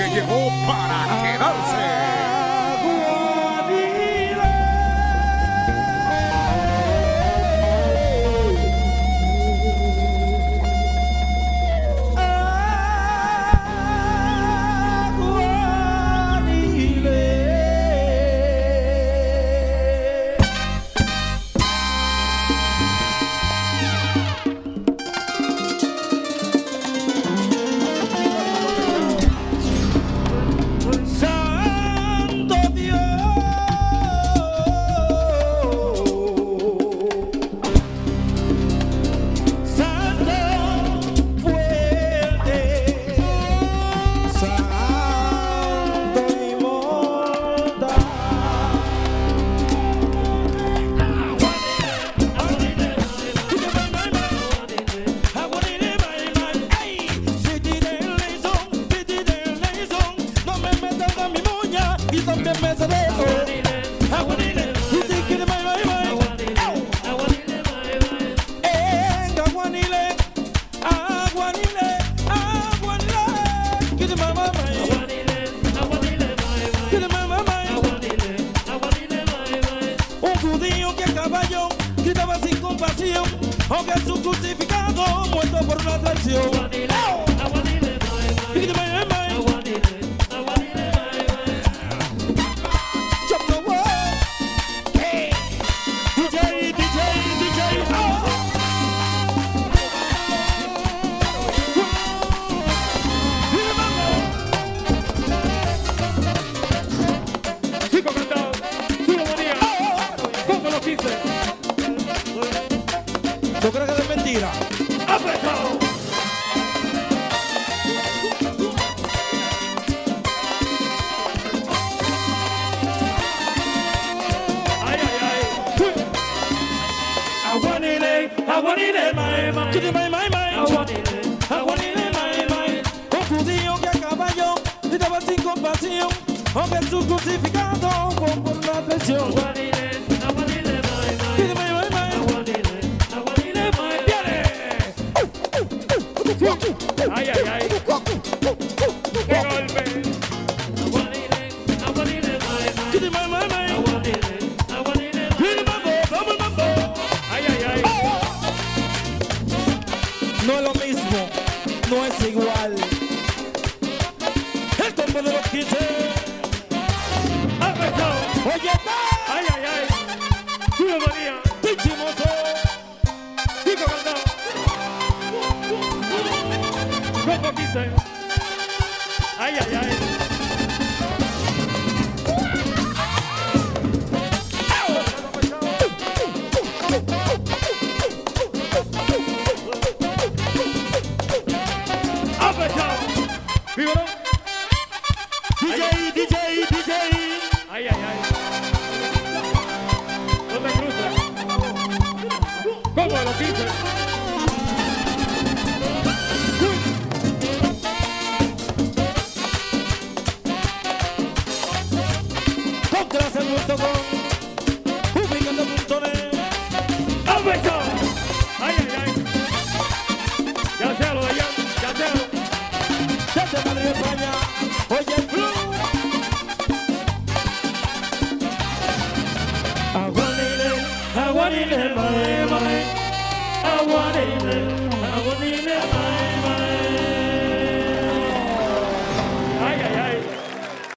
que llegó para aunque su crucificado muerto por una traición. ¿Tú crees que es mentira? ¡Apretado! ¡Ay, ay, ay! Aguanile, aguanile, mai. Aguanile, Aguanile, mai, mai. Un judío que a caballo gritaba sin compasión, aunque su crucificado fue por una traición. Aguanile, aguanile, mai, mai. No es lo mismo, no es igual. El combo de los 15. ¡Apretado! Oye, está. ¡Ay, ay, ay! ¡Julio María! Pichimoso. ¡Chico cantado! ¿Cómo quise? ¡Ay, ay, ay! DJ, DJ. ¡Ay, ay, ay! ¡No te cruces! ¿Cómo lo quise? ಅವನಿಗೆ ಅವನಿಗೆ